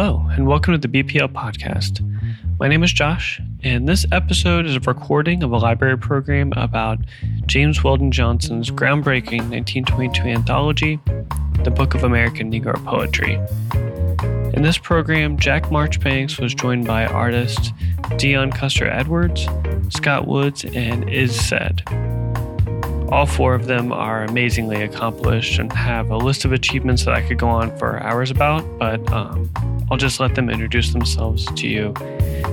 Hello, and welcome to the BPL podcast. My name is Josh, and this episode is a recording of a library program about James Weldon Johnson's groundbreaking 1922 anthology, The Book of American Negro Poetry. In this program, Jack Marchbanks was joined by artists Dion Custer Edwards, Scott Woods, and Iz Said. All four of them are amazingly accomplished and have a list of achievements that I could go on for hours about, but um, I'll just let them introduce themselves to you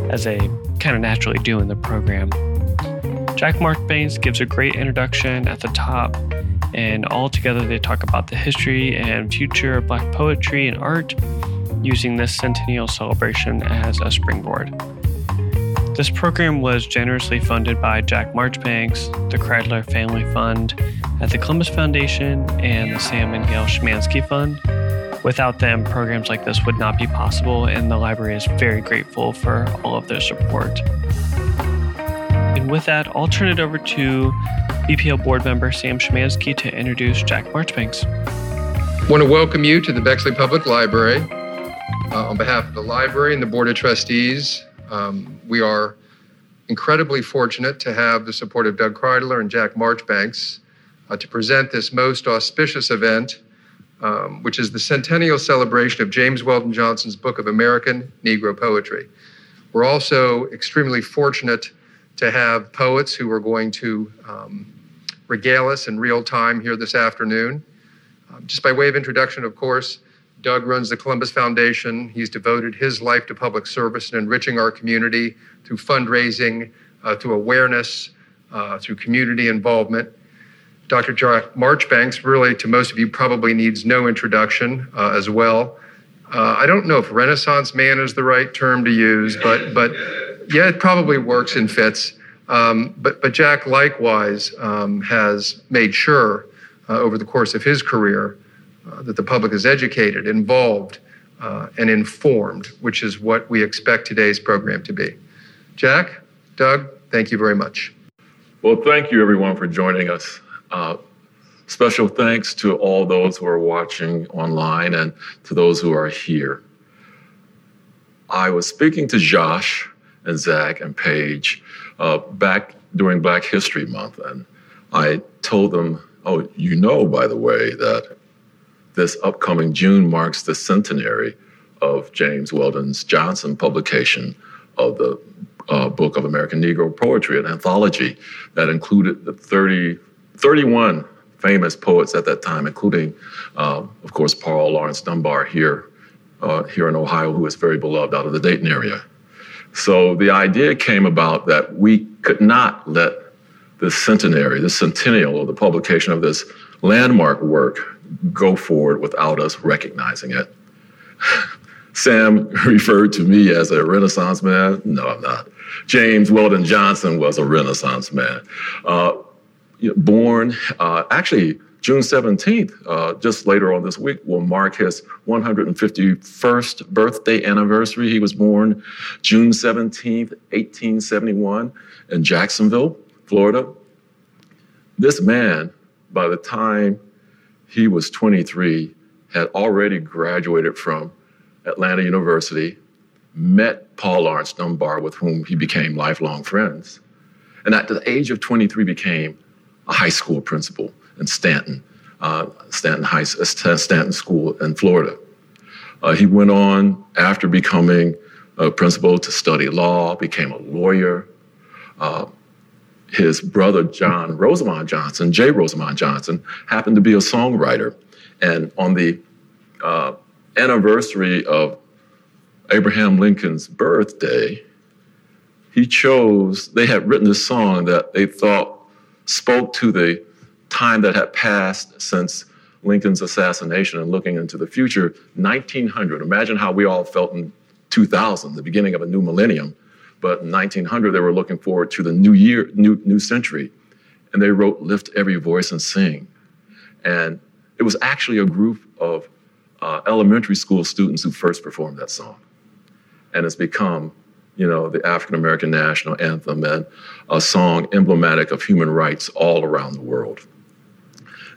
as they kind of naturally do in the program. Jack Marchbanks gives a great introduction at the top, and all together they talk about the history and future of Black poetry and art using this centennial celebration as a springboard. This program was generously funded by Jack Marchbanks, the Kreidler Family Fund at the Columbus Foundation, and the Sam and Gail Schmansky Fund. Without them, programs like this would not be possible, and the library is very grateful for all of their support. And with that, I'll turn it over to BPL board member Sam Schmansky to introduce Jack Marchbanks. I want to welcome you to the Bexley Public Library. Uh, on behalf of the library and the Board of Trustees, um, we are incredibly fortunate to have the support of Doug Kreidler and Jack Marchbanks uh, to present this most auspicious event, um, which is the centennial celebration of James Weldon Johnson's Book of American Negro Poetry. We're also extremely fortunate to have poets who are going to um, regale us in real time here this afternoon. Um, just by way of introduction, of course, Doug runs the Columbus Foundation. He's devoted his life to public service and enriching our community through fundraising, uh, through awareness, uh, through community involvement. Dr. Jack Marchbanks, really to most of you, probably needs no introduction uh, as well. Uh, I don't know if Renaissance man is the right term to use, but but yeah, it probably works and fits. Um, but but Jack likewise um, has made sure uh, over the course of his career uh, that the public is educated, involved, uh, and informed, which is what we expect today's program to be. Jack, Doug, thank you very much. Well, thank you everyone for joining us. Uh, special thanks to all those who are watching online and to those who are here. I was speaking to Josh and Zach and Paige uh, back during Black History Month, and I told them, "Oh, you know, by the way, that this upcoming June marks the centenary of James Weldon's Johnson publication of the uh, Book of American Negro Poetry, an anthology that included the 30, 31 famous poets at that time, including, uh, of course, Paul Laurence Dunbar here, uh, here in Ohio, who is very beloved out of the Dayton area. So the idea came about that we could not let the centenary, the centennial of the publication of this landmark work go forward without us recognizing it. Sam referred to me as a Renaissance man. No, I'm not. James Weldon Johnson was a Renaissance man. Uh, born, uh, actually, June 17th, uh, just later on this week, will mark his 151st birthday anniversary. He was born June 17th, 1871, in Jacksonville, Florida. This man, by the time he was 23, had already graduated from Atlanta University, met Paul Laurence Dunbar, with whom he became lifelong friends, and at the age of 23 became a high school principal in Stanton, uh, Stanton High, Stanton School in Florida. Uh, he went on after becoming a principal to study law, became a lawyer. Uh, his brother John Rosamond Johnson, J. Rosamond Johnson, happened to be a songwriter. And on the uh, anniversary of Abraham Lincoln's birthday, he chose, they had written this song that they thought spoke to the time that had passed since Lincoln's assassination and looking into the future, 1900. Imagine how we all felt in 2000, the beginning of a new millennium. But in 1900, they were looking forward to the new year, new, new century. And they wrote Lift Every Voice and Sing. And it was actually a group of uh, elementary school students who first performed that song. And it's become, you know, the African American national anthem and a song emblematic of human rights all around the world.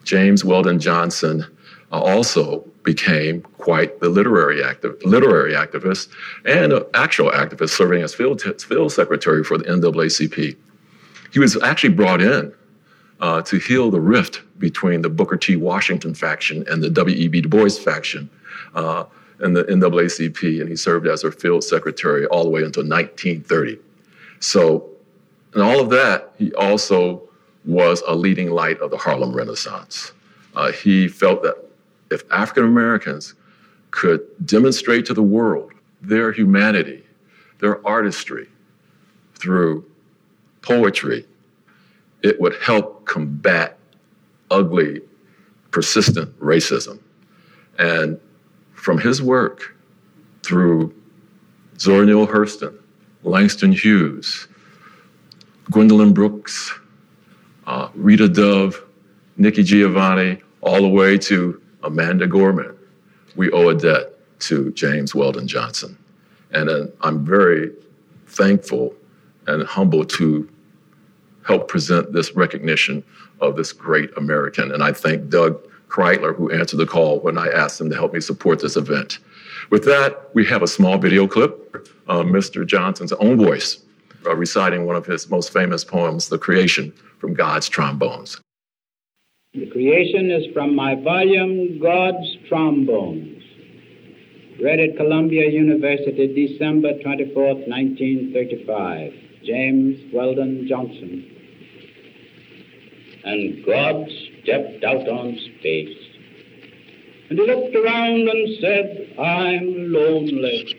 James Weldon Johnson uh, also became quite the literary active, literary activist and an actual activist serving as field, field secretary for the NAACP. He was actually brought in uh, to heal the rift between the Booker T. Washington faction and the W.E.B. Du Bois faction uh, in the NAACP, and he served as their field secretary all the way until 1930. So, in all of that, he also was a leading light of the Harlem Renaissance. Uh, he felt that if African Americans could demonstrate to the world their humanity, their artistry through poetry, it would help combat ugly, persistent racism. And from his work through Zora Neale Hurston, Langston Hughes, Gwendolyn Brooks, uh, Rita Dove, Nikki Giovanni, all the way to Amanda Gorman, we owe a debt to James Weldon Johnson. And uh, I'm very thankful and humbled to help present this recognition of this great American. And I thank Doug Kreidler, who answered the call when I asked him to help me support this event. With that, we have a small video clip, Mr. Johnson's own voice, uh, reciting one of his most famous poems, The Creation, from God's Trombones. The creation is from my volume, God's Trombones, read at Columbia University, December 24, 1935. James Weldon Johnson. And God stepped out on space. And he looked around and said, I'm lonely.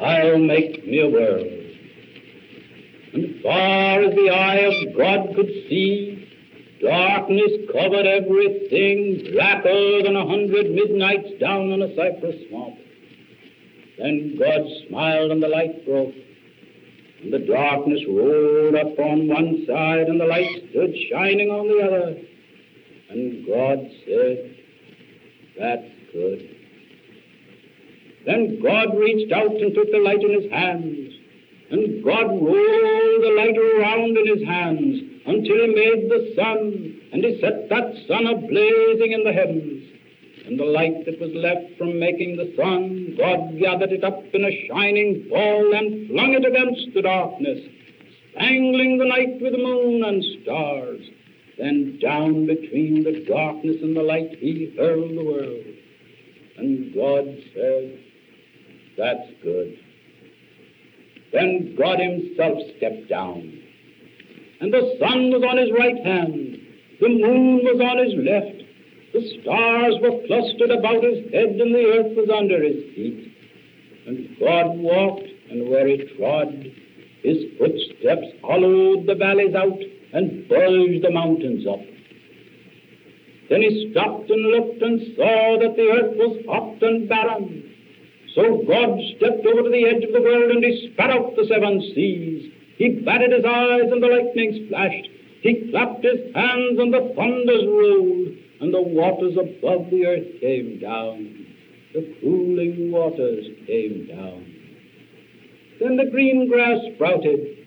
I'll make me a world. And far as the eye of God could see, Darkness covered everything, blacker than a hundred midnights down in a cypress swamp. Then God smiled and the light broke. And the darkness rolled up on one side and the light stood shining on the other. And God said, That's good. Then God reached out and took the light in his hands. And God rolled the light around in his hands until he made the sun, and he set that sun a-blazing in the heavens. And the light that was left from making the sun, God gathered it up in a shining ball and flung it against the darkness, spangling the night with moon and stars. Then down between the darkness and the light he hurled the world. And God said, That's good. Then God himself stepped down and the sun was on his right hand, the moon was on his left, the stars were clustered about his head, and the earth was under his feet. And God walked, and where he trod, his footsteps hollowed the valleys out and bulged the mountains up. Then he stopped and looked and saw that the earth was hot and barren. So God stepped over to the edge of the world and he spat out the seven seas he batted his eyes and the lightnings flashed. He clapped his hands and the thunders rolled, and the waters above the earth came down. The cooling waters came down. Then the green grass sprouted,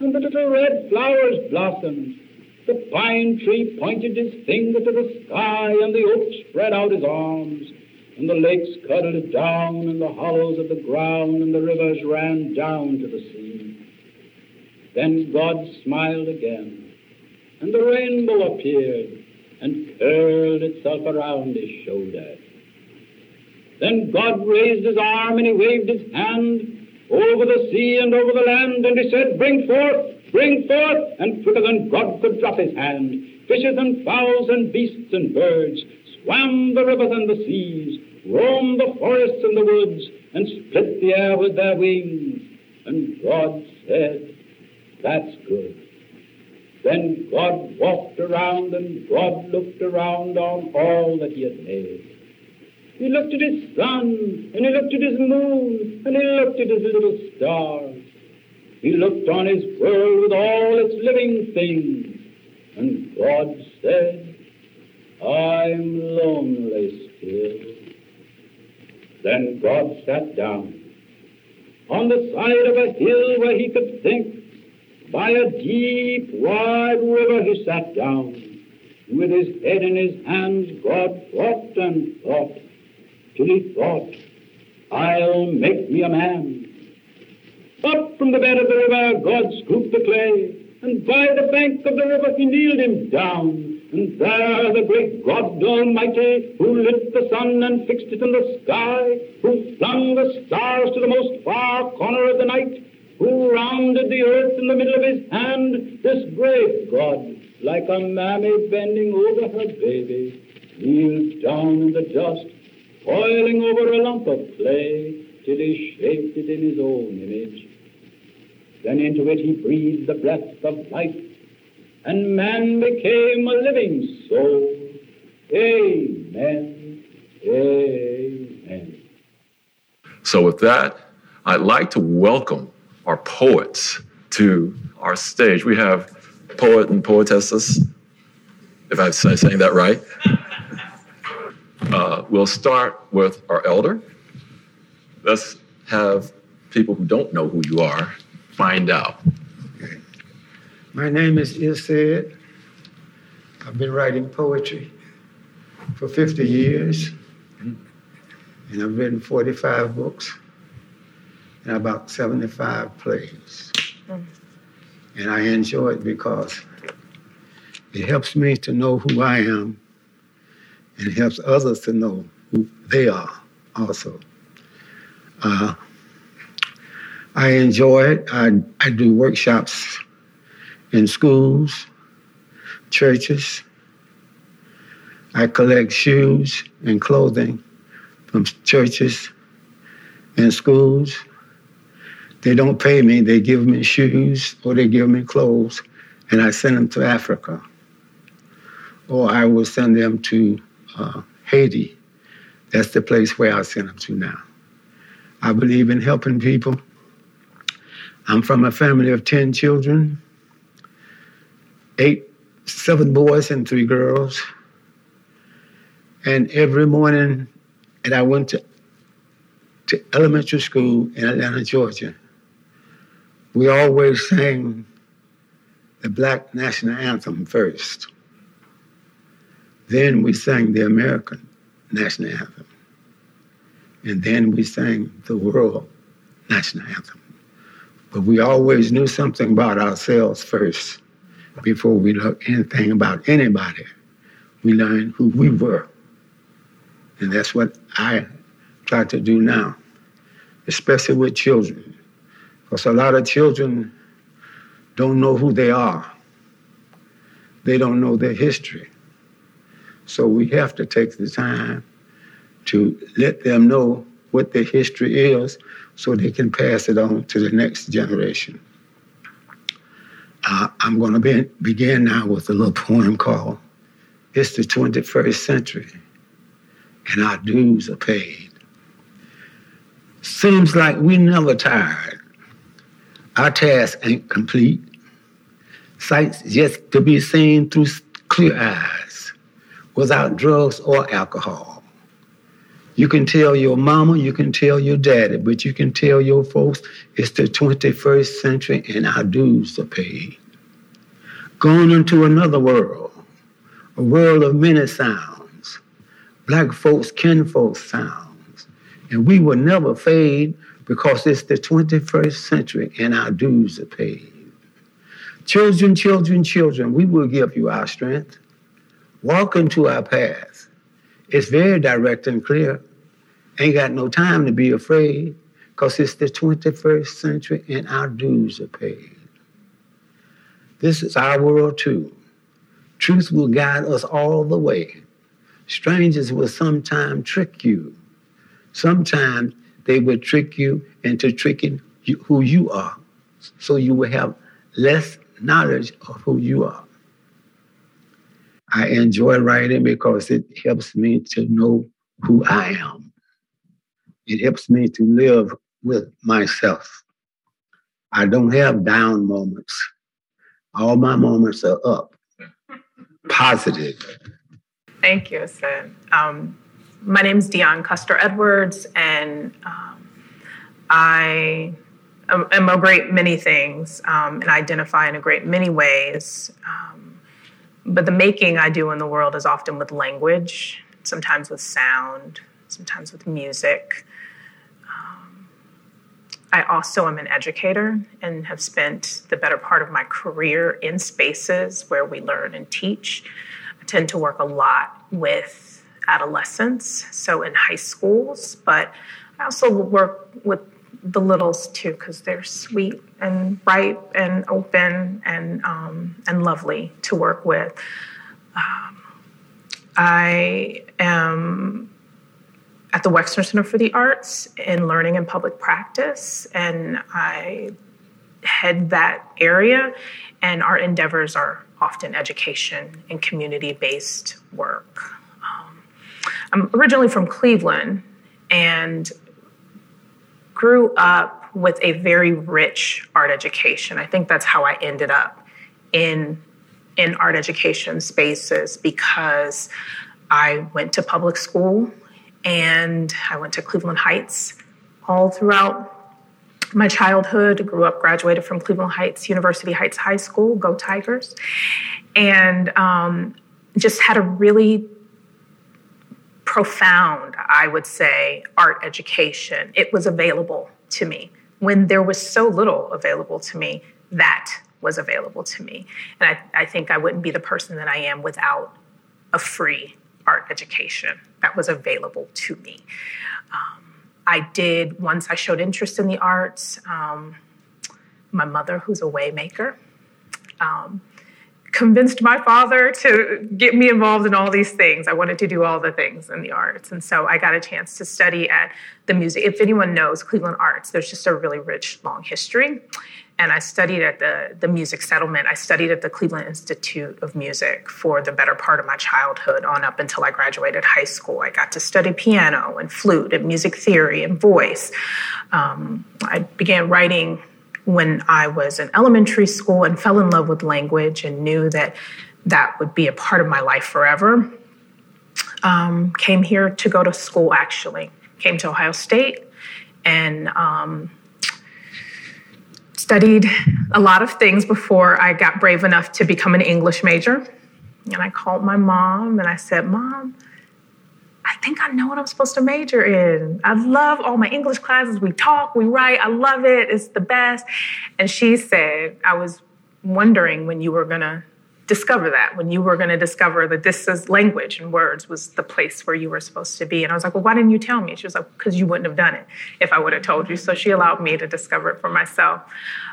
and the little red flowers blossomed. The pine tree pointed his finger to the sky, and the oak spread out his arms. And the lakes cuddled down in the hollows of the ground, and the rivers ran down to the sea. Then God smiled again, and the rainbow appeared and curled itself around his shoulder. Then God raised his arm and he waved his hand over the sea and over the land, and he said, Bring forth, bring forth, and quicker than God could drop his hand, fishes and fowls and beasts and birds swam the rivers and the seas, roamed the forests and the woods, and split the air with their wings. And God said, that's good. Then God walked around and God looked around on all that He had made. He looked at His sun, and He looked at His moon, and He looked at His little stars. He looked on His world with all its living things, and God said, I'm lonely still. Then God sat down on the side of a hill where he could think by a deep, wide river he sat down. With his head in his hands, God thought and thought. till he thought, I'll make me a man. Up from the bed of the river, God scooped the clay, and by the bank of the river he kneeled him down. And there the great God Almighty, who lit the sun and fixed it in the sky, who flung the stars to the most far corner of the night, who rounded the earth in the middle of his hand, this great God, like a mammy bending over her baby, kneeled down in the dust, toiling over a lump of clay, till he shaped it in his own image. Then into it he breathed the breath of life, and man became a living soul. Amen. Amen. So, with that, I'd like to welcome our poets to our stage. We have poet and poetesses, if I'm saying that right. Uh, we'll start with our elder. Let's have people who don't know who you are find out. Okay. My name is Ilced. I've been writing poetry for 50 years, and I've written 45 books and about 75 plays. And I enjoy it because it helps me to know who I am and it helps others to know who they are also. Uh, I enjoy it. I, I do workshops in schools, churches. I collect shoes and clothing from churches and schools. They don't pay me, they give me shoes or they give me clothes, and I send them to Africa. Or I will send them to uh, Haiti. That's the place where I send them to now. I believe in helping people. I'm from a family of 10 children, eight, seven boys and three girls. And every morning, and I went to, to elementary school in Atlanta, Georgia, we always sang the Black National Anthem first. Then we sang the American National Anthem. And then we sang the World National Anthem. But we always knew something about ourselves first before we learned anything about anybody. We learned who we were. And that's what I try to do now, especially with children. Because a lot of children don't know who they are, they don't know their history. So we have to take the time to let them know what their history is so they can pass it on to the next generation. Uh, I'm going to be, begin now with a little poem called It's the 21st Century and Our Dues Are Paid. Seems like we never tired. Our task ain't complete. Sights just to be seen through clear eyes without drugs or alcohol. You can tell your mama, you can tell your daddy, but you can tell your folks it's the 21st century and our dues are paid. Going into another world, a world of many sounds, black folks, kinfolk sounds, and we will never fade because it's the 21st century and our dues are paid. Children, children, children, we will give you our strength. Walk into our path it's very direct and clear. Ain't got no time to be afraid because it's the 21st century and our dues are paid. This is our world too. Truth will guide us all the way. Strangers will sometimes trick you. Sometimes they will trick you into tricking you, who you are. So you will have less knowledge of who you are. I enjoy writing because it helps me to know who I am. It helps me to live with myself. I don't have down moments. All my moments are up, positive. Thank you, Sid. Um, my name is Dion Custer Edwards, and um, I am a great many things um, and identify in a great many ways. Um, but the making I do in the world is often with language, sometimes with sound, sometimes with music. Um, I also am an educator and have spent the better part of my career in spaces where we learn and teach. I tend to work a lot with adolescents, so in high schools, but I also work with the littles too because they're sweet and bright and open and um, and lovely to work with. Um, I am at the Wexner Center for the Arts in Learning and Public Practice, and I head that area. And our endeavors are often education and community based work. I'm originally from Cleveland and grew up with a very rich art education. I think that's how I ended up in in art education spaces because I went to public school and I went to Cleveland Heights all throughout my childhood. Grew up, graduated from Cleveland Heights University Heights High School. Go Tigers! And um, just had a really profound, I would say, art education. It was available to me when there was so little available to me. That was available to me. And I, I think I wouldn't be the person that I am without a free art education that was available to me. Um, I did, once I showed interest in the arts, um, my mother, who's a waymaker, um, convinced my father to get me involved in all these things. I wanted to do all the things in the arts. And so I got a chance to study at the music. If anyone knows Cleveland Arts, there's just a really rich, long history. And I studied at the, the music settlement. I studied at the Cleveland Institute of Music for the better part of my childhood on up until I graduated high school. I got to study piano and flute and music theory and voice. Um, I began writing when I was in elementary school and fell in love with language and knew that that would be a part of my life forever. Um, came here to go to school actually, came to Ohio State and um, studied a lot of things before I got brave enough to become an English major. And I called my mom and I said, Mom, think I know what I'm supposed to major in. I love all my English classes. We talk, we write. I love it. It's the best. And she said, I was wondering when you were going to discover that, when you were going to discover that this is language and words was the place where you were supposed to be. And I was like, well, why didn't you tell me? She was like, because you wouldn't have done it if I would have told you. So she allowed me to discover it for myself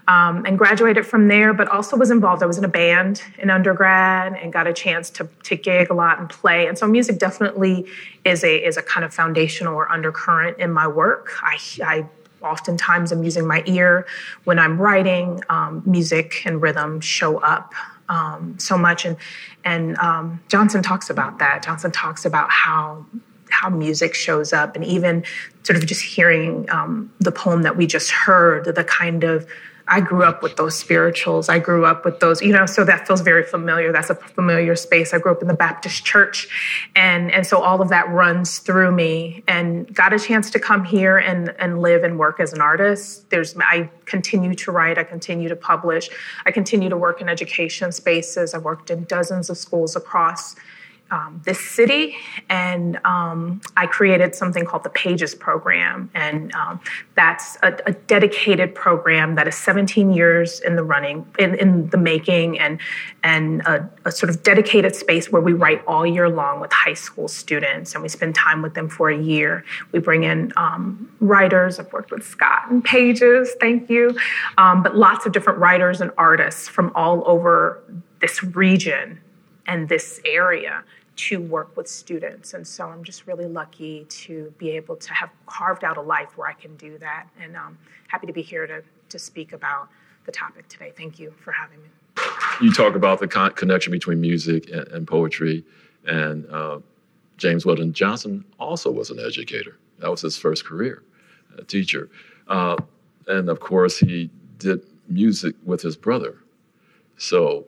um, and graduated from there, but also was involved. I was in a band in undergrad and got a chance to, to gig a lot and play. And so music definitely is a, is a kind of foundational or undercurrent in my work. I, I oftentimes am using my ear when I'm writing. Um, music and rhythm show up um, so much, and and um, Johnson talks about that. Johnson talks about how how music shows up, and even sort of just hearing um, the poem that we just heard, the kind of I grew up with those spirituals. I grew up with those, you know, so that feels very familiar. That's a familiar space. I grew up in the Baptist church. And, and so all of that runs through me and got a chance to come here and, and live and work as an artist. There's, I continue to write. I continue to publish. I continue to work in education spaces. I've worked in dozens of schools across um, this city, and um, I created something called the Pages Program, and um, that's a, a, dedicated program that is 17 years in the running, in, in the making, and and a, a, sort of dedicated space where we write all year long with high school students, and we spend time with them for a year. We bring in um, writers. I've worked with Scott and Pages, thank you, um, but lots of different writers and artists from all over this region and this area to work with students. And so I'm just really lucky to be able to have carved out a life where I can do that. And I'm um, happy to be here to, to speak about the topic today. Thank you for having me. You talk about the con- connection between music and, and poetry. And uh, James Weldon Johnson also was an educator. That was his first career, a teacher. Uh, and of course, he did music with his brother. So,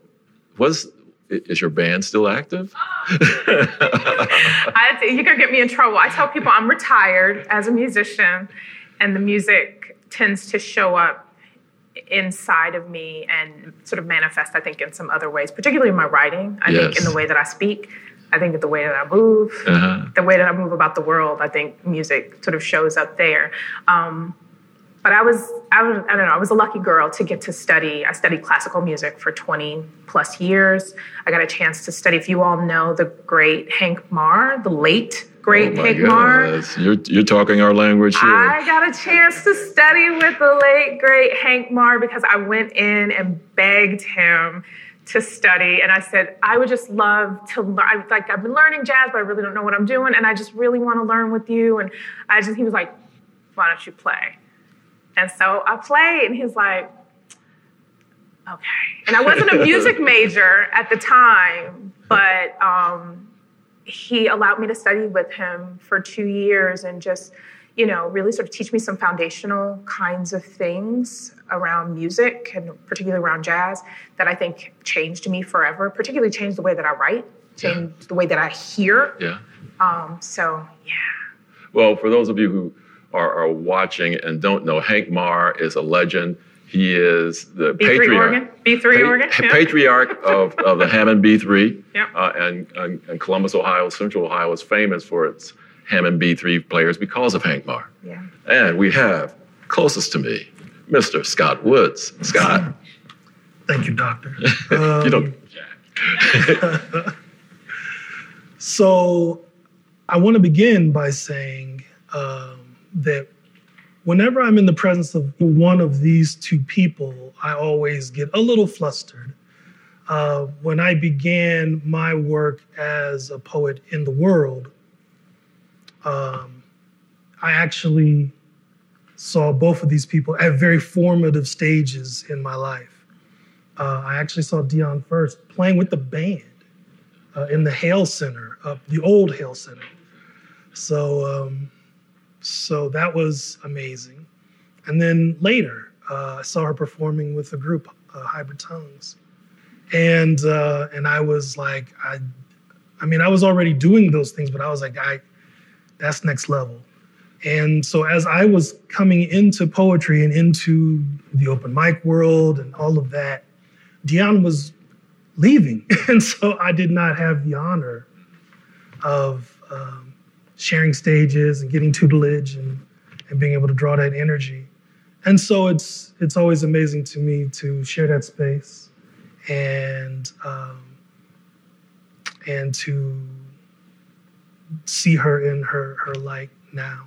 was is your band still active? I, you're gonna get me in trouble. I tell people I'm retired as a musician, and the music tends to show up inside of me and sort of manifest, I think, in some other ways, particularly in my writing. I yes. think in the way that I speak. I think in the way that I move, Uh-huh. the way that I move about the world, I think music sort of shows up there. Um, but I was, I was, I don't know, I was a lucky girl to get to study. I studied classical music for 20 plus years. I got a chance to study, if you all know the great Hank Marr, the late great Oh Hank Marr. goodness. You're, you're talking our language here. I got a chance to study with the late great Hank Marr because I went in and begged him to study, and I said I would just love to learn. I, like I've been learning jazz, but I really don't know what I'm doing, and I just really want to learn with you. And I just he was like, "Why don't you play?" And so I played, and he's like, "Okay." And I wasn't a music major at the time, but. Um, he allowed me to study with him for two years and just you know really sort of teach me some foundational kinds of things around music and particularly around jazz that i think changed me forever particularly changed the way that i write changed the way that i hear yeah. um, so yeah Well, for those of you who are, are watching and don't know, Hank Marr is a legend. He is the b3 patriarch. organ b3 pa- organ yeah. patriarch of, of the Hammond B3. Yep. Uh, and, and, and Columbus, Ohio, Central Ohio is famous for its Hammond B3 players because of Hank Marr. yeah And we have, closest to me, Mr. Scott Woods. Scott, Thank you, doctor. you Um, don't. So I want to begin by saying um, that whenever I'm in the presence of one of these two people, I always get a little flustered. Uh, when I began my work as a poet in the world, um, I actually saw both of these people at very formative stages in my life. Uh, I actually saw Dion first playing with the band uh, in the Hale Center, the old Hale Center. So, um, so that was amazing. And then later, uh, I saw her performing with the group uh, Hybrid Tongues, and uh, and I was like, I, I mean, I was already doing those things, but I was like, I, that's next level. And so as I was coming into poetry and into the open mic world and all of that, Dion was leaving. And so I did not have the honor of um, sharing stages and getting tutelage and, and being able to draw that energy. And so it's it's always amazing to me to share that space and um, and to see her in her her light now.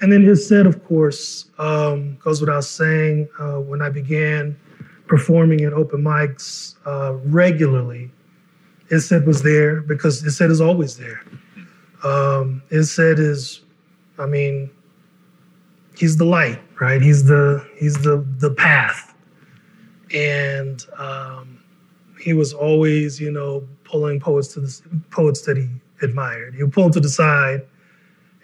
And then his set, of course, um, goes without saying. Uh, when I began performing at open mics uh, regularly, his set was there because his set is always there. Um, set is, I mean, he's the light, right? He's the he's the the path, and um, he was always, you know, pulling poets to the poets that he admired. He would pull them to the side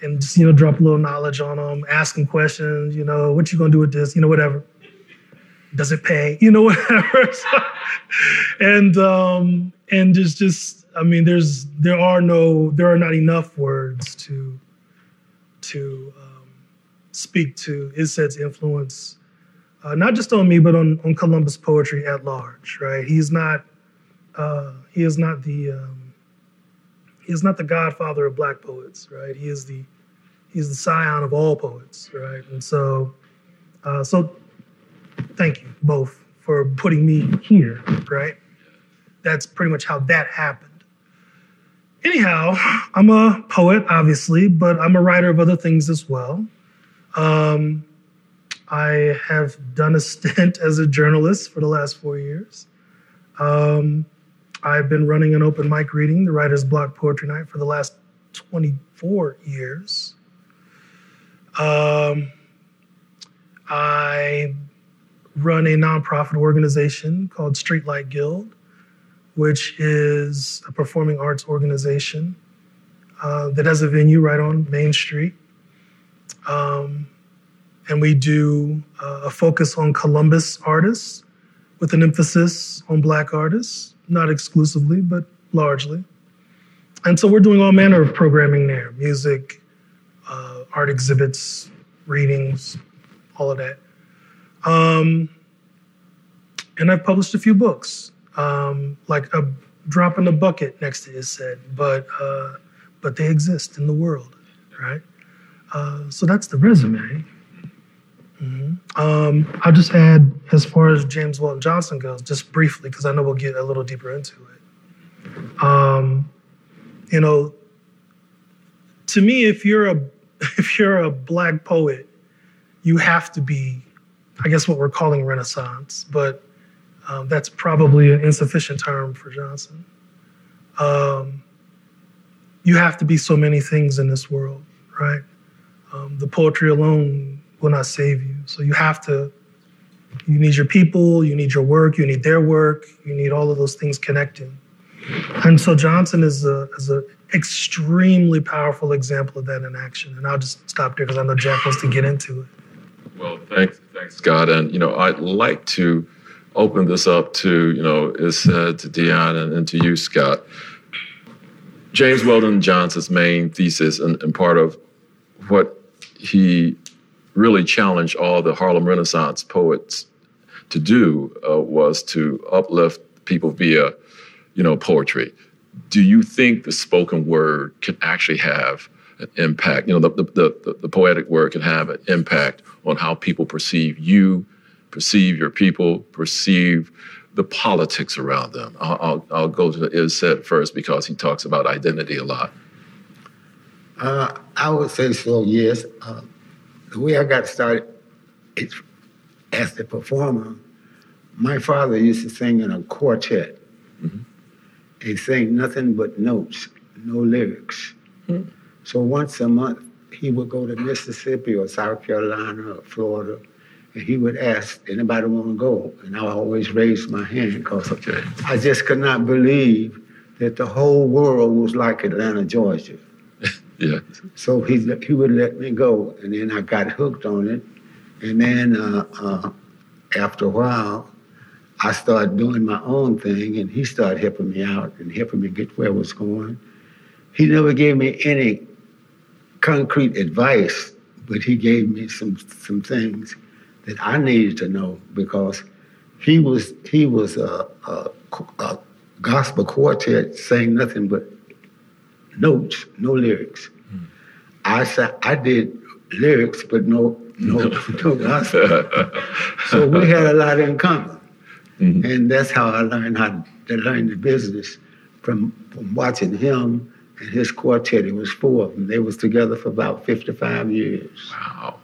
and just you know drop a little knowledge on them, ask them questions. You know, what you gonna do with this? You know, whatever. Does it pay? You know, whatever. And um, and just just I mean, there's there are no there are not enough words to to um, speak to Iset's influence, uh, not just on me, but on on Columbus poetry at large. Right? He's not uh, he is not the um, he is not the godfather of black poets, right? He is the he's the scion of all poets, right? And so, uh, so thank you both for putting me here, right? That's pretty much how that happened. Anyhow, I'm a poet, obviously, but I'm a writer of other things as well. Um, I have done a stint as a journalist for the last four years. Um, I've been running an open mic reading, the Writer's Block Poetry Night, for the last 24 years. Um, I run a nonprofit organization called Streetlight Guild, which is a performing arts organization uh, that has a venue right on Main Street. Um, and we do uh, a focus on Columbus artists with an emphasis on Black artists, not exclusively, but largely. And so we're doing all manner of programming there music, uh, art exhibits, readings, all of that. Um, and I've published a few books, um, like a drop in the bucket next to his said, but uh, but they exist in the world, right? Uh, so that's the resume. Mm-hmm. Um, I'll just add, as far as James Weldon Johnson goes, just briefly, because I know we'll get a little deeper into it. Um, you know, to me, if you're a if you're a black poet, you have to be, I guess, what we're calling Renaissance, but um, that's probably an insufficient term for Johnson. Um, you have to be so many things in this world, right? Um, the poetry alone will not save you. So you have to, you need your people, you need your work, you need their work, you need all of those things connecting. And so Johnson is a, is a extremely powerful example of that in action. And I'll just stop there because I know Jack wants to get into it. Well, thanks, thanks, Scott. And you know, I'd like to open this up to you know, is to Dion and, and, to you, Scott. James Weldon Johnson's main thesis and, and part of what he really challenged all the Harlem Renaissance poets to do uh, was to uplift people via, you know, poetry. Do you think the spoken word can actually have an impact? You know, the, the, the, the poetic word can have an impact on how people perceive you, perceive your people, perceive the politics around them. I'll, I'll, I'll go to Is first because he talks about identity a lot. Uh, I would say so, yes. Uh, the way I got started as a performer, my father used to sing in a quartet. Mm-hmm. He sang nothing but notes, no lyrics. Mm-hmm. So once a month, he would go to Mississippi or South Carolina or Florida, and he would ask, anybody want to go? And I always raised my hand because. I just could not believe that the whole world was like Atlanta, Georgia. yeah. So he, he would let me go, and then I got hooked on it. And then uh, uh, after a while, I started doing my own thing, and he started helping me out and helping me get where I was going. He never gave me any concrete advice, but he gave me some some things that I needed to know because he was he was a, a, a gospel quartet saying nothing but notes, no lyrics. Mm. I said I did lyrics, but no no no gospel. so we had a lot in common, mm-hmm. and that's how I learned how to learn the business from from watching him and his quartet. It was four of them. They was together for about 55 years. Wow.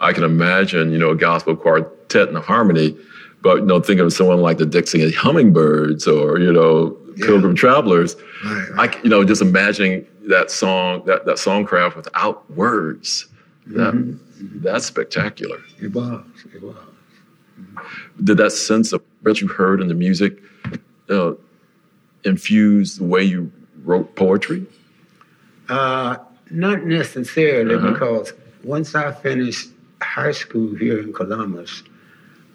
I can imagine, you know, a gospel quartet and a harmony, but you know, think of someone like the Dixie Hummingbirds or you know, yeah. Pilgrim Travelers. Right, right. I, you know, just imagining that song, that that songcraft without words. That mm-hmm. that's spectacular. It was. It was. Did that sense of what you heard in the music uh, infuse the way you wrote poetry? Uh, not necessarily, uh-huh. because once I finished high school here in Columbus,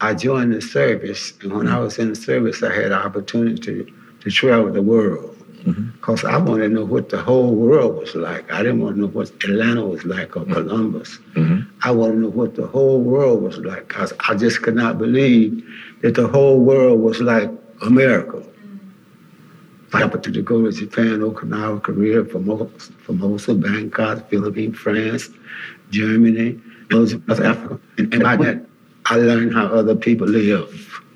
I joined the service. And when. I was in the service, I had the opportunity to, to travel the world. Because mm-hmm. I wanted to know what the whole world was like. I didn't want to know what Atlanta was like or mm-hmm. Columbus. Mm-hmm. I wanted to know what the whole world was like. Because I just could not believe that the whole world was like America example, to go to Japan, Okinawa, Korea, Formosa, Formosa Bangkok, Philippines, France, Germany, those South Africa. And, and by that, I learned how other people live.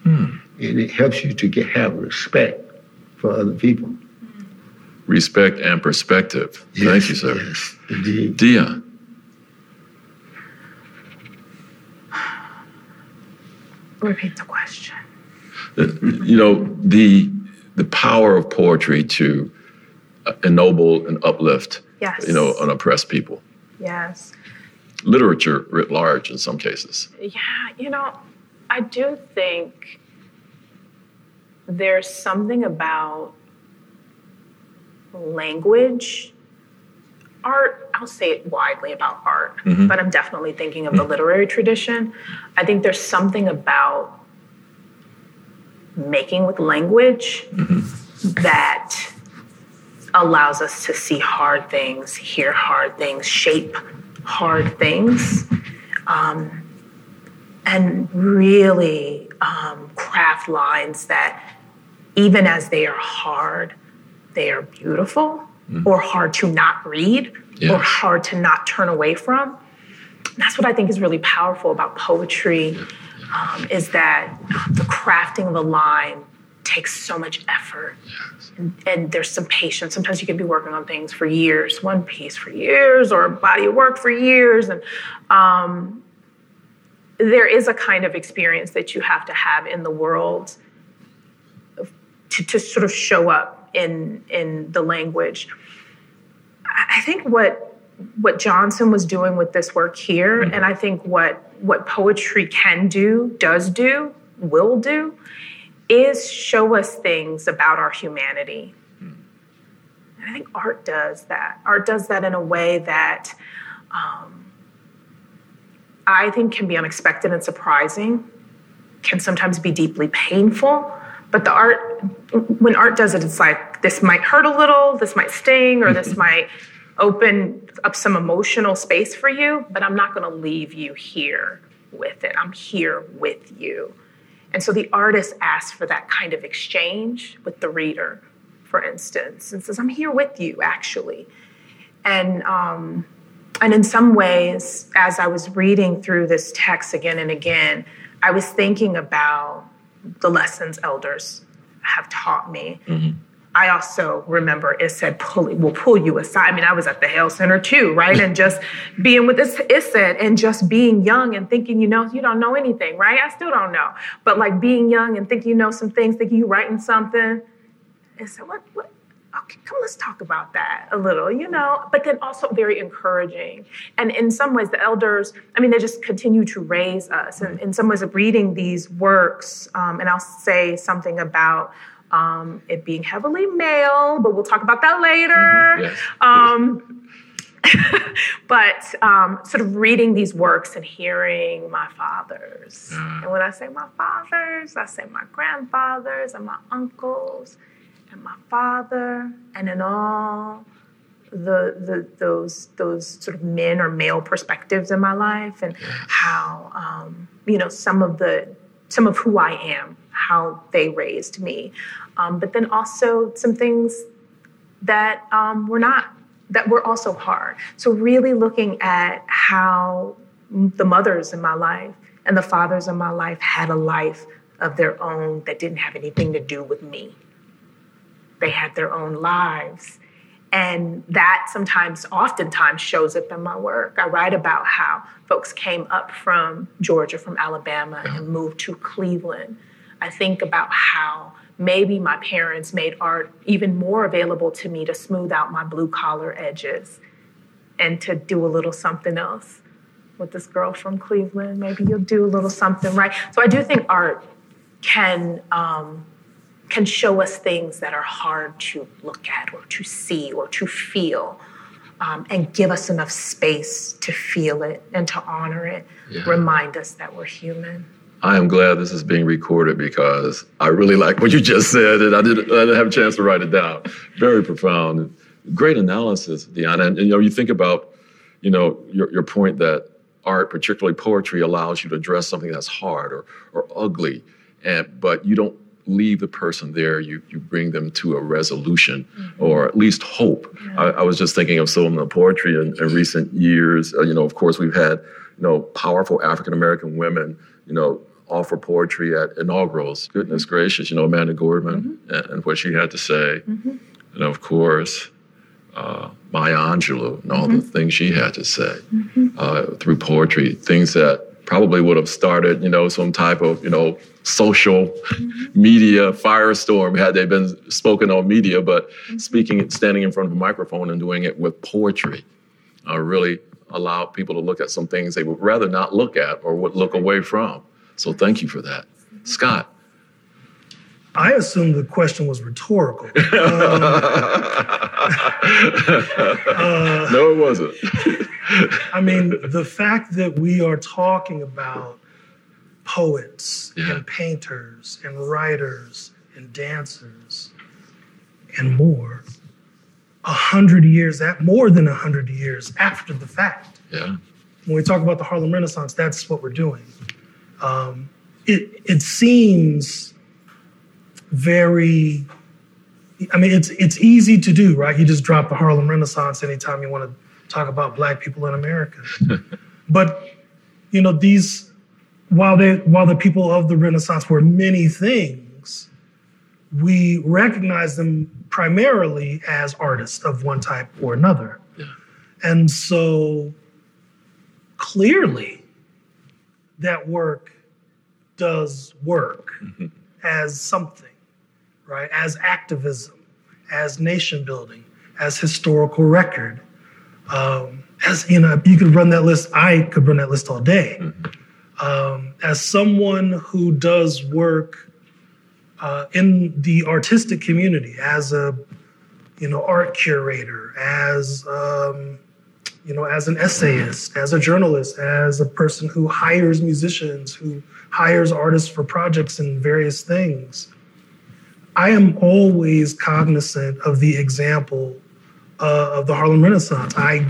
Hmm. And it helps you to get have respect for other people. Respect and perspective. Yes, Thank you, sir. Yes, indeed. Dion. Repeat the question. You know, the the power of poetry to uh, ennoble and uplift, yes. you know, unoppressed people. Yes. Literature writ large in some cases. Yeah, you know, I do think there's something about language art i'll say it widely about art mm-hmm. but i'm definitely thinking of the mm-hmm. literary tradition i think there's something about making with language mm-hmm. that allows us to see hard things, hear hard things, shape hard things, um, and really um, craft lines that even as they are hard, they are beautiful mm. or hard to not read yes. or hard to not turn away from. that's what I think is really powerful about poetry um, is that the crafting of a line takes so much effort. Yes. And, and, there's some patience. Sometimes you can be working on things for years, one piece for years, or a body of work for years. And um, there is a kind of experience that you have to have in the world to, to sort of show up in in the language. I think what what Johnson was doing with this work here, mm-hmm. and I think what what poetry can do, does do, will do, is show us things about our humanity. And I think art does that. Art does that in a way that um, I think can be unexpected and surprising, can sometimes be deeply painful. But the art, when art does it, it's like this might hurt a little, this might sting, or this might open up some emotional space for you, but I'm not going to leave you here with it. I'm here with you. And so the artist asks for that kind of exchange with the reader, for instance, and says, I'm here with you, actually. And, um, and in some ways, as I was reading through this text again and again, I was thinking about the lessons elders have taught me. Mm-hmm. I also remember it said pull will pull you aside. I mean, I was at the Hale Center too, right? and just being with this it said and just being young and thinking you know you don't know anything, right? I still don't know. But like being young and thinking you know some things, thinking you writing something. And so what what okay, come let's talk about that a little, you know, but then also very encouraging. And in some ways, the elders, I mean, they just continue to raise us. And in some ways, of reading these works, um, and I'll say something about um, it being heavily male, but we'll talk about that later. Mm-hmm. Yes. Um, but um, sort of reading these works and hearing my fathers. Uh. And when I say my fathers, I say my grandfathers and my uncles and my father, and in all the, the those those sort of men or male perspectives in my life, and how um, you know some of the some of who I am how they raised me. Um, but then also some things that um, were not, that were also hard. So, really looking at how the mothers in my life and the fathers in my life had a life of their own that didn't have anything to do with me. They had their own lives. And that sometimes, oftentimes, shows up in my work. I write about how folks came up from Georgia, from Alabama, and moved to Cleveland I think about how maybe my parents made art even more available to me to smooth out my blue collar edges and to do a little something else with this girl from Cleveland. Maybe you'll do a little something, right? So I do think art can um, can show us things that are hard to look at or to see or to feel. Um, and give us enough space to feel it and to honor it, yeah. remind us that we're human. I am glad this is being recorded because I really like what you just said, and I didn't, I didn't have a chance to write it down. Very profound, great analysis, Deanna. And, and, you know, you think about, you know, your your point that art, particularly poetry, allows you to address something that's hard or or ugly, and but you don't leave the person there. You you bring them to a resolution mm-hmm. or at least hope. Yeah. I, I, was just thinking of some of the poetry in, in recent years. Uh, you know, of course, we've had you know powerful African American women. You know, offer poetry at inaugurals. Goodness gracious, you know, Amanda Gorman mm-hmm. and, what she had to say. Mm-hmm. And of course, uh, Maya Angelou and all mm-hmm. the things she had to say mm-hmm. uh, through poetry, things that probably would have started, you know, some type of, you know, social mm-hmm. media firestorm had they been spoken on media, but mm-hmm. speaking, standing in front of a microphone and doing it with poetry uh, really allowed people to look at some things they would rather not look at or would look away from. So thank you for that. Scott. I assumed the question was rhetorical. Um, uh, no, it wasn't. I mean, the fact that we are talking about poets yeah. and painters and writers and dancers and more a hundred years at more than a hundred years after the fact. Yeah. When we talk about the Harlem Renaissance, that's what we're doing. Um, it, it seems very I mean, it's it's easy to do, right? You just drop the Harlem Renaissance anytime you want to talk about Black people in America. but you know, these while they while the people of the Renaissance were many things, we recognize them primarily as artists of one type or another. Yeah. And so clearly, that work does work mm-hmm. as something right? As activism, as nation building, as historical record. Um, as you know, you could run that list. I could run that list all day. Mm-hmm. Um, as someone who does work uh, in the artistic community, as a you know art curator, as um, you know, as an essayist, as a journalist, as a person who hires musicians, who hires artists for projects and various things. I am always cognizant of the example uh, of the Harlem Renaissance. I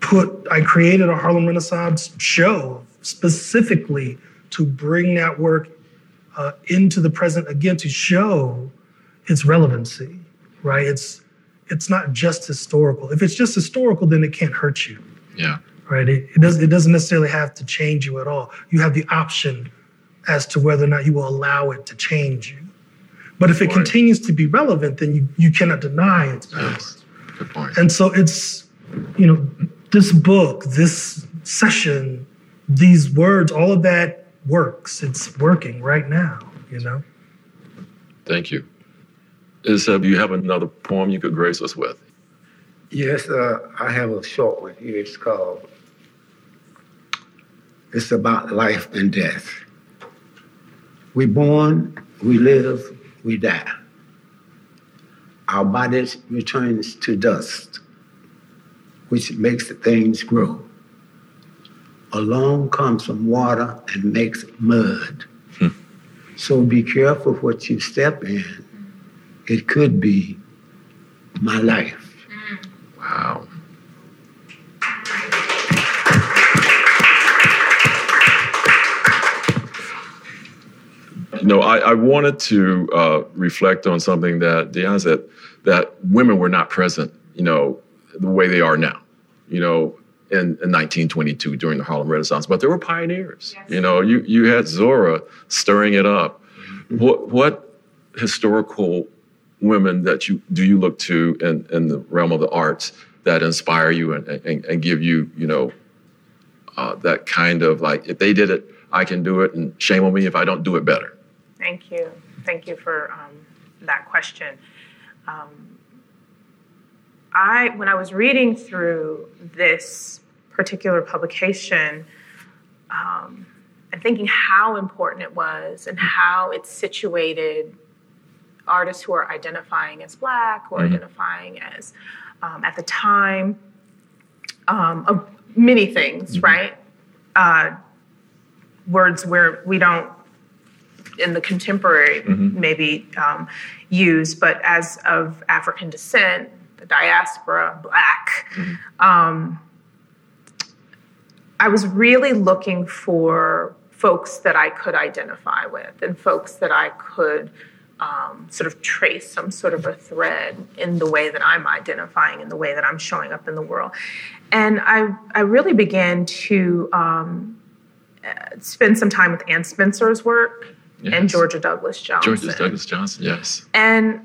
put, I created a Harlem Renaissance show specifically to bring that work uh, into the present again to show its relevancy, right? It's it's not just historical. If it's just historical, then it can't hurt you. Yeah. Right. It, it does. It doesn't necessarily have to change you at all. You have the option as to whether or not you will allow it to change you. But if it continues to be relevant, then you, you cannot deny its power. Yes. Good point. And so it's, you know, this book, this session, these words, all of that works. It's working right now, you know? Thank you. Is do you have another poem you could grace us with? Yes, uh, I have a short one here. It's called It's About Life and Death. We born, we live, we die. Our bodies returns to dust, which makes the things grow. Along comes some water and makes mud. Hmm. So be careful what you step in. It could be my life. Wow. You know, I, I wanted to uh, reflect on something that Dion said that women were not present, you know, the way they are now, you know, in, in 1922 during the Harlem Renaissance, but there were pioneers. Yes. You know, you, you had Zora stirring it up. Mm-hmm. What, what historical women that you do you look to in, in the realm of the arts that inspire you and, and, and give you, you know, uh, that kind of like, if they did it, I can do it, and shame on me if I don't do it better. Thank you. Thank you for um, that question. Um, I, when I was reading through this particular publication, um, and thinking how important it was and how it's situated artists who are identifying as Black or mm-hmm. identifying as, um, at the time, um, of many things, mm-hmm. right? Uh, words where we don't in the contemporary mm-hmm. maybe um, use, but as of African descent, the diaspora, black, mm-hmm. um, I was really looking for folks that I could identify with and folks that I could um, sort of trace some sort of a thread in the way that I'm identifying, in the way that I'm showing up in the world. And I, I really began to um, spend some time with Anne Spencer's work yes. and Georgia Douglas Johnson. Georgia Douglas Johnson, yes. And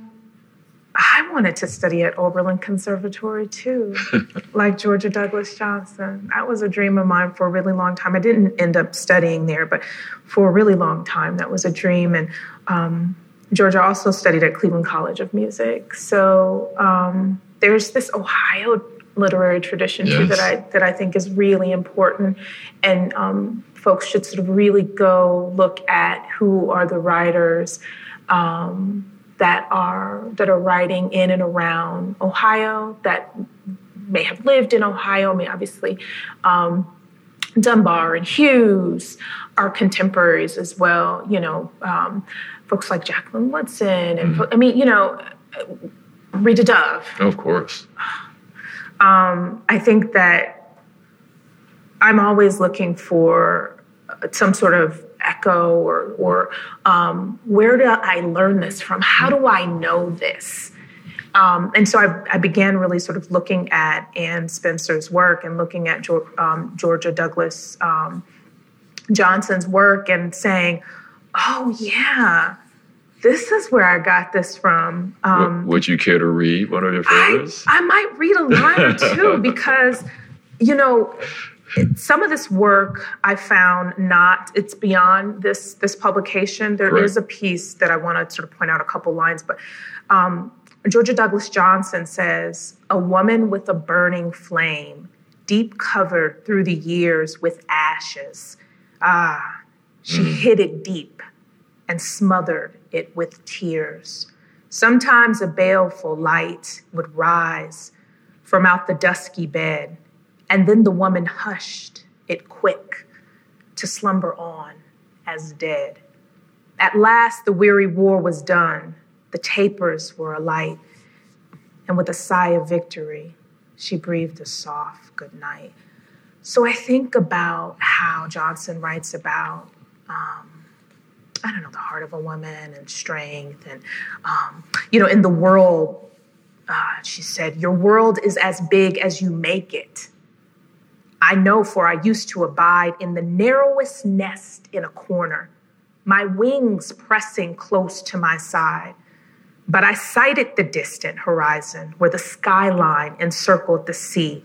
I wanted to study at Oberlin Conservatory too, like Georgia Douglas Johnson. That was a dream of mine for a really long time. I didn't end up studying there, but for a really long time, that was a dream. And um, Georgia also studied at Cleveland College of Music. So um, there's this Ohio literary tradition yes. too that I that I think is really important, and um, folks should sort of really go look at who are the writers um, that are that are writing in and around Ohio that may have lived in Ohio. I mean, obviously. Um, Dunbar and Hughes are contemporaries as well. You know, um, folks like Jacqueline Woodson, and mm. I mean, you know, Rita Dove. Of course. Um, I think that I'm always looking for some sort of echo or, or um, where do I learn this from? How do I know this? Um, and so I, I, began really sort of looking at Anne Spencer's work and looking at um, Georgia Douglas um, Johnson's work and saying, oh, yeah, this is where I got this from. Um, would you care to read one of your favorites? I, I might read a line or two because, you know, some of this work I found not it's beyond this this publication. There Correct. is a piece that I want to sort of point out a couple lines, but um, Georgia Douglas Johnson says, "A woman with a burning flame, deep covered through the years with ashes. Ah, she mm. hid it deep and smothered it with tears. Sometimes a baleful light would rise from out the dusky bed." And then the woman hushed it quick to slumber on as dead. At last, the weary war was done. The tapers were alight. And with a sigh of victory, she breathed a soft good night. So I think about how Johnson writes about, um, I don't know, the heart of a woman and strength. And, um, you know, in the world, uh, she said, Your world is as big as you make it. I know, for I used to abide in the narrowest nest in a corner, my wings pressing close to my side. But I sighted the distant horizon where the skyline encircled the sea,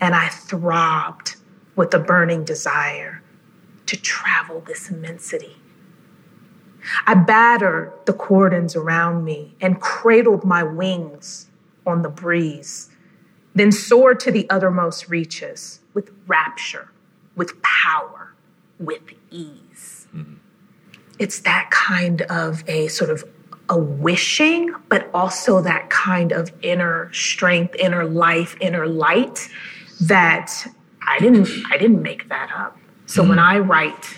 and I throbbed with a burning desire to travel this immensity. I battered the cordons around me and cradled my wings on the breeze, then soared to the uttermost reaches with rapture, with power, with ease. Mm-hmm. It's that kind of a sort of a wishing, but also that kind of inner strength, inner life, inner light that I didn't I didn't make that up. So mm-hmm. when I write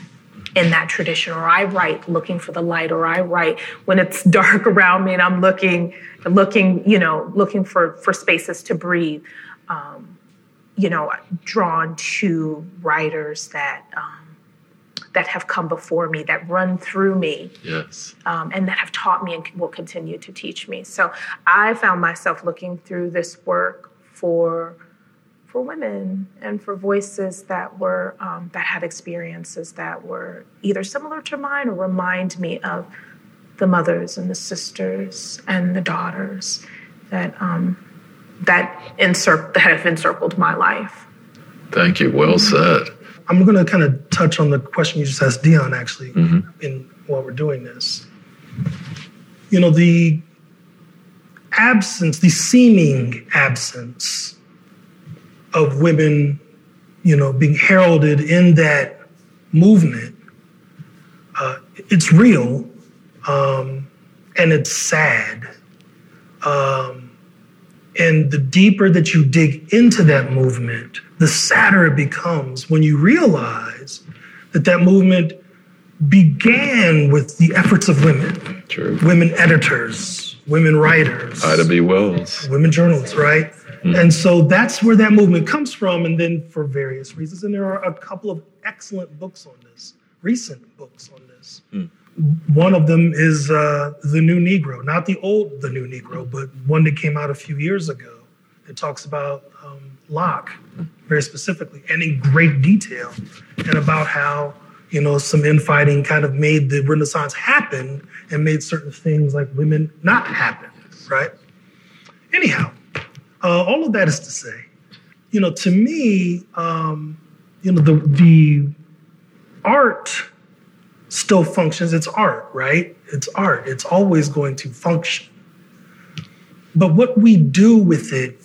in that tradition, or I write looking for the light, or I write when it's dark around me and I'm looking, looking, you know, looking for for spaces to breathe. Um, you know, drawn to writers that um, that have come before me, that run through me, yes, um, and that have taught me and will continue to teach me. So I found myself looking through this work for for women and for voices that were um, that had experiences that were either similar to mine or remind me of the mothers and the sisters and the daughters that um, that encir- that have encircled my life. Thank you. Well said. I'm going to kind of touch on the question you just asked Dion actually mm-hmm. in while we're doing this. You know, the absence, the seeming absence of women, you know, being heralded in that movement, uh, it's real um, and it's sad. Um, and the deeper that you dig into that movement, the sadder it becomes when you realize that that movement began with the efforts of women, True. women editors, women writers, Ida B. Wells, women journalists, right? Mm-hmm. And so that's where that movement comes from. And then for various reasons, and there are a couple of excellent books on this, recent books on this. Mm. One of them is uh, The New Negro, not the old The New Negro, but one that came out a few years ago. It talks about um, Locke very specifically and in great detail, and about how you know some infighting kind of made the Renaissance happen and made certain things like women not happen, right? Anyhow, uh, all of that is to say, you know, to me, um, you know, the the art still functions. It's art, right? It's art. It's always going to function. But what we do with it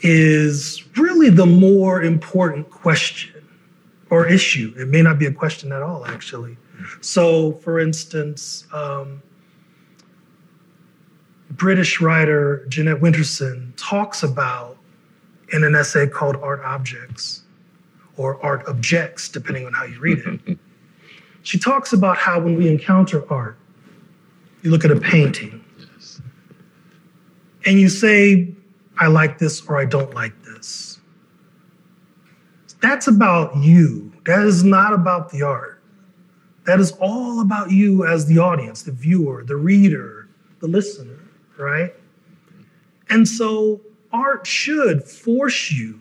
is really the more important question or issue. It may not be a question at all, actually. So, for instance, um, British writer Jeanette Winterson talks about in an essay called Art Objects or Art Objects, depending on how you read it. She talks about how when we encounter art, you look at a painting yes. and you say, I like this or I don't like this. That's about you. That is not about the art. That is all about you as the audience, the viewer, the reader, the listener, right? And so art should force you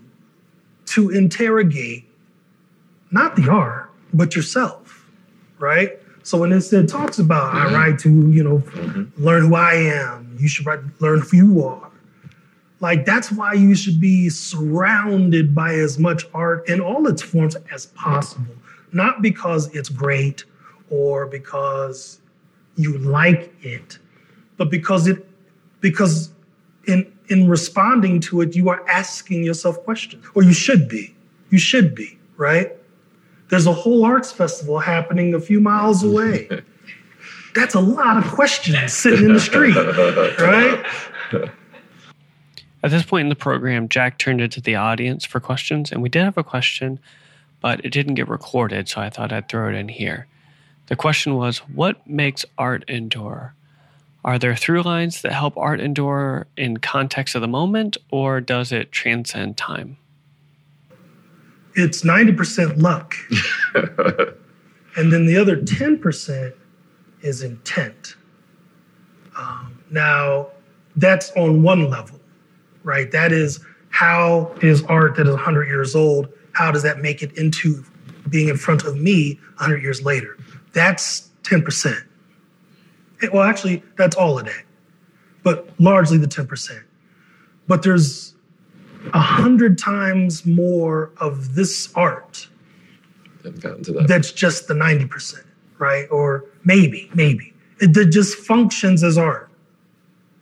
to interrogate not the art, but yourself, right? So when it, talks about I mm-hmm. write to, you know, mm-hmm. learn who I am, you should write, learn who you are. Like that's why you should be surrounded by as much art in all its forms as possible. Not because it's great or because you like it, but because it because in in responding to it, you are asking yourself questions, or you should be. You should be, right? There's a whole arts festival happening a few miles away. That's a lot of questions sitting in the street, right? At this point in the program, Jack turned it to the audience for questions, and we did have a question, but it didn't get recorded, so I thought I'd throw it in here. The question was What makes art endure? Are there through lines that help art endure in context of the moment, or does it transcend time? It's 90% luck. and then the other 10% is intent. Um, now, that's on one level, right? That is how is art that is 100 years old, how does that make it into being in front of me 100 years later? That's 10%. Well, actually, that's all of that, but largely the 10%. But there's a hundred times more of this art that. that's just the 90%, right? Or maybe, maybe. It, it just functions as art,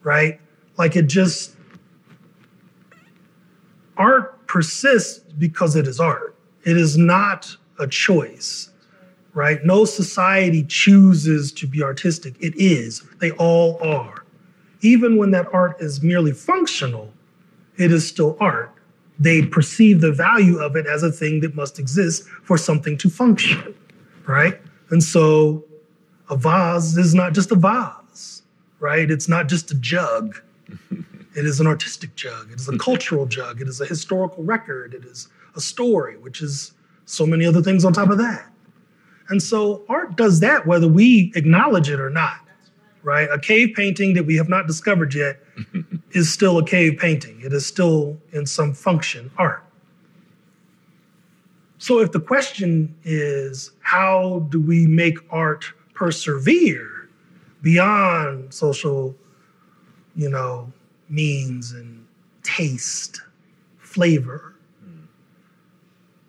right? Like it just, art persists because it is art. It is not a choice, right? No society chooses to be artistic. It is. They all are. Even when that art is merely functional, it is still art. They perceive the value of it as a thing that must exist for something to function, right? And so a vase is not just a vase, right? It's not just a jug. It is an artistic jug. It is a cultural jug. It is a historical record. It is a story, which is so many other things on top of that. And so art does that whether we acknowledge it or not, right? A cave painting that we have not discovered yet is still a cave painting. It is still in some function art. So if the question is how do we make art persevere beyond social, you know, means and taste, flavor,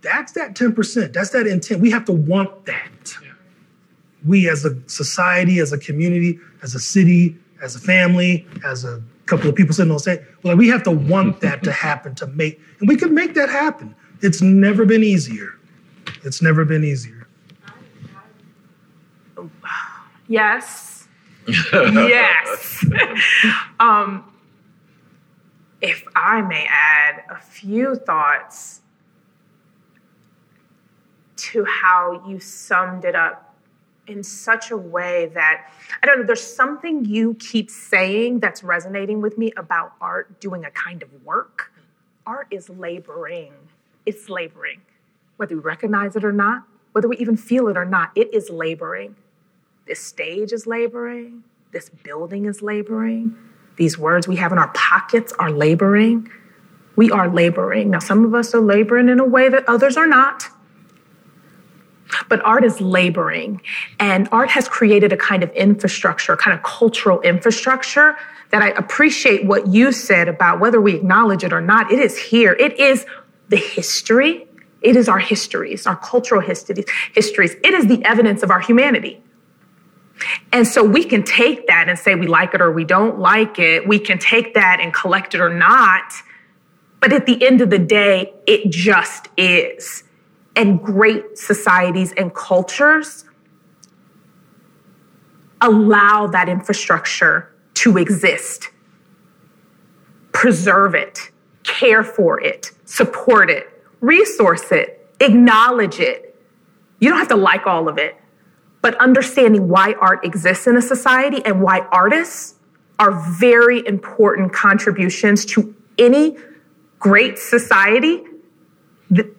that's that 10%. That's that intent. We have to want that. Yeah. We as a society, as a community, as a city, as a family, as a couple of people sitting on stage, well, we have to want that to happen to make, and we can make that happen. It's never been easier. It's never been easier. Yes. yes. um, if I may add a few thoughts to how you summed it up in such a way that I don't know, there's something you keep saying that's resonating with me about art doing a kind of work. Art is laboring, it's laboring. Whether we recognize it or not, whether we even feel it or not, it is laboring. This stage is laboring, this building is laboring, these words we have in our pockets are laboring. We are laboring. Now, some of us are laboring in a way that others are not. But art is laboring, and art has created a kind of infrastructure, a kind of cultural infrastructure that I appreciate what you said about whether we acknowledge it or not. It is here. It is the history. It is our histories, our cultural histories. histories. It is the evidence of our humanity. And so we can take that and say we like it or we don't like it. We can take that and collect it or not. But at the end of the day, it just is and great societies and cultures allow that infrastructure to exist, preserve it, care for it, support it, resource it, acknowledge it. You don't have to like all of it, but understanding why art exists in a society and why artists are very important contributions to any great society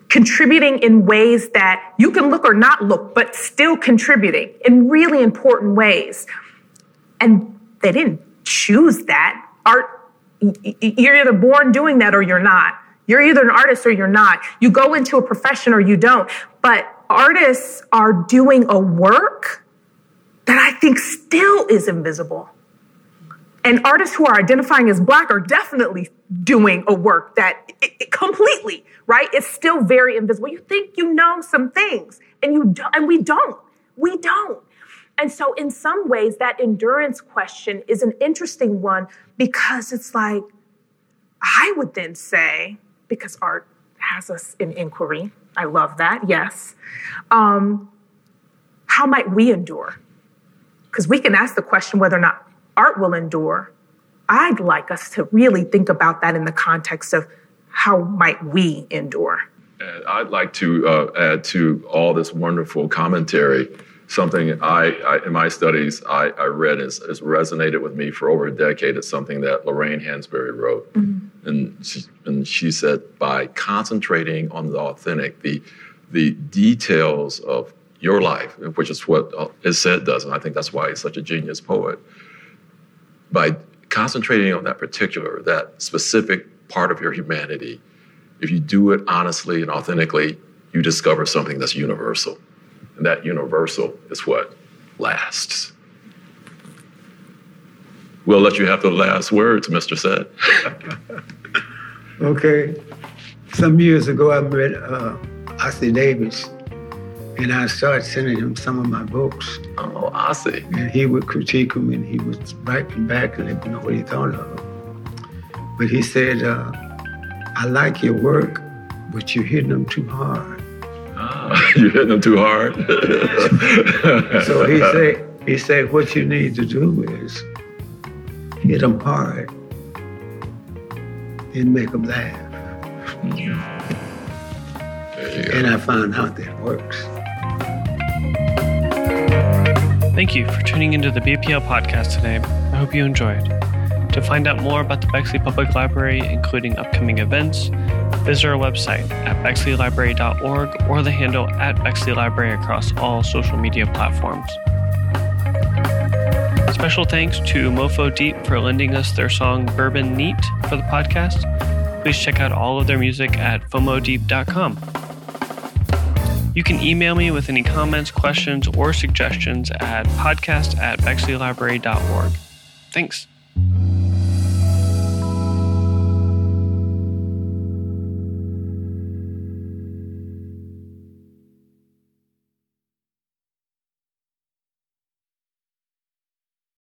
contributing in ways that you can look or not look, but still contributing in really important ways. And they didn't choose that. Art, you're either born doing that or you're not. You're either an artist or you're not. You go into a profession or you don't. But artists are doing a work that I think still is invisible. And artists who are identifying as Black are definitely doing a work that it, it completely, right? It's still very invisible. You think you know some things, and you don't, and we don't. We don't. And so, in some ways, that endurance question is an interesting one because it's like, I would then say, because art has us in inquiry, I love that, yes. Um, how might we endure? Because we can ask the question whether or not art will endure. I'd like us to really think about that in the context of how might we endure. And I'd like to uh, add to all this wonderful commentary something I, I in my studies I, I read has, has, resonated with me for over a decade. It's something that Lorraine Hansberry wrote, mm-hmm. and she, and she said by concentrating on the authentic, the the details of your life, which is what Is-Said does, and I think that's why he's such a genius poet by concentrating on that particular, that specific part of your humanity, if you do it honestly and authentically, you discover something that's universal. And that universal is what lasts. We'll let you have the last words, Mr. Said. okay. Some years ago, I met uh, Ossie Davis and I started sending him some of my books. Oh, see. And he would critique them and he would write them back and let me know what he thought of them. But he said, uh, I like your work, but you're hitting them too hard. Ah, you're hitting them too hard? so he said, he said, what you need to do is hit them hard and make them laugh. And I found out that works. Thank you for tuning into the BPL podcast today. I hope you enjoyed. To find out more about the Bexley Public Library, including upcoming events, visit our website at bexleylibrary.org or the handle at Bexley Library across all social media platforms. Special thanks to Mofo Deep for lending us their song Bourbon Neat for the podcast. Please check out all of their music at fomodeep.com. You can email me with any comments, questions, or suggestions at podcast at bexleylibrary.org. Thanks.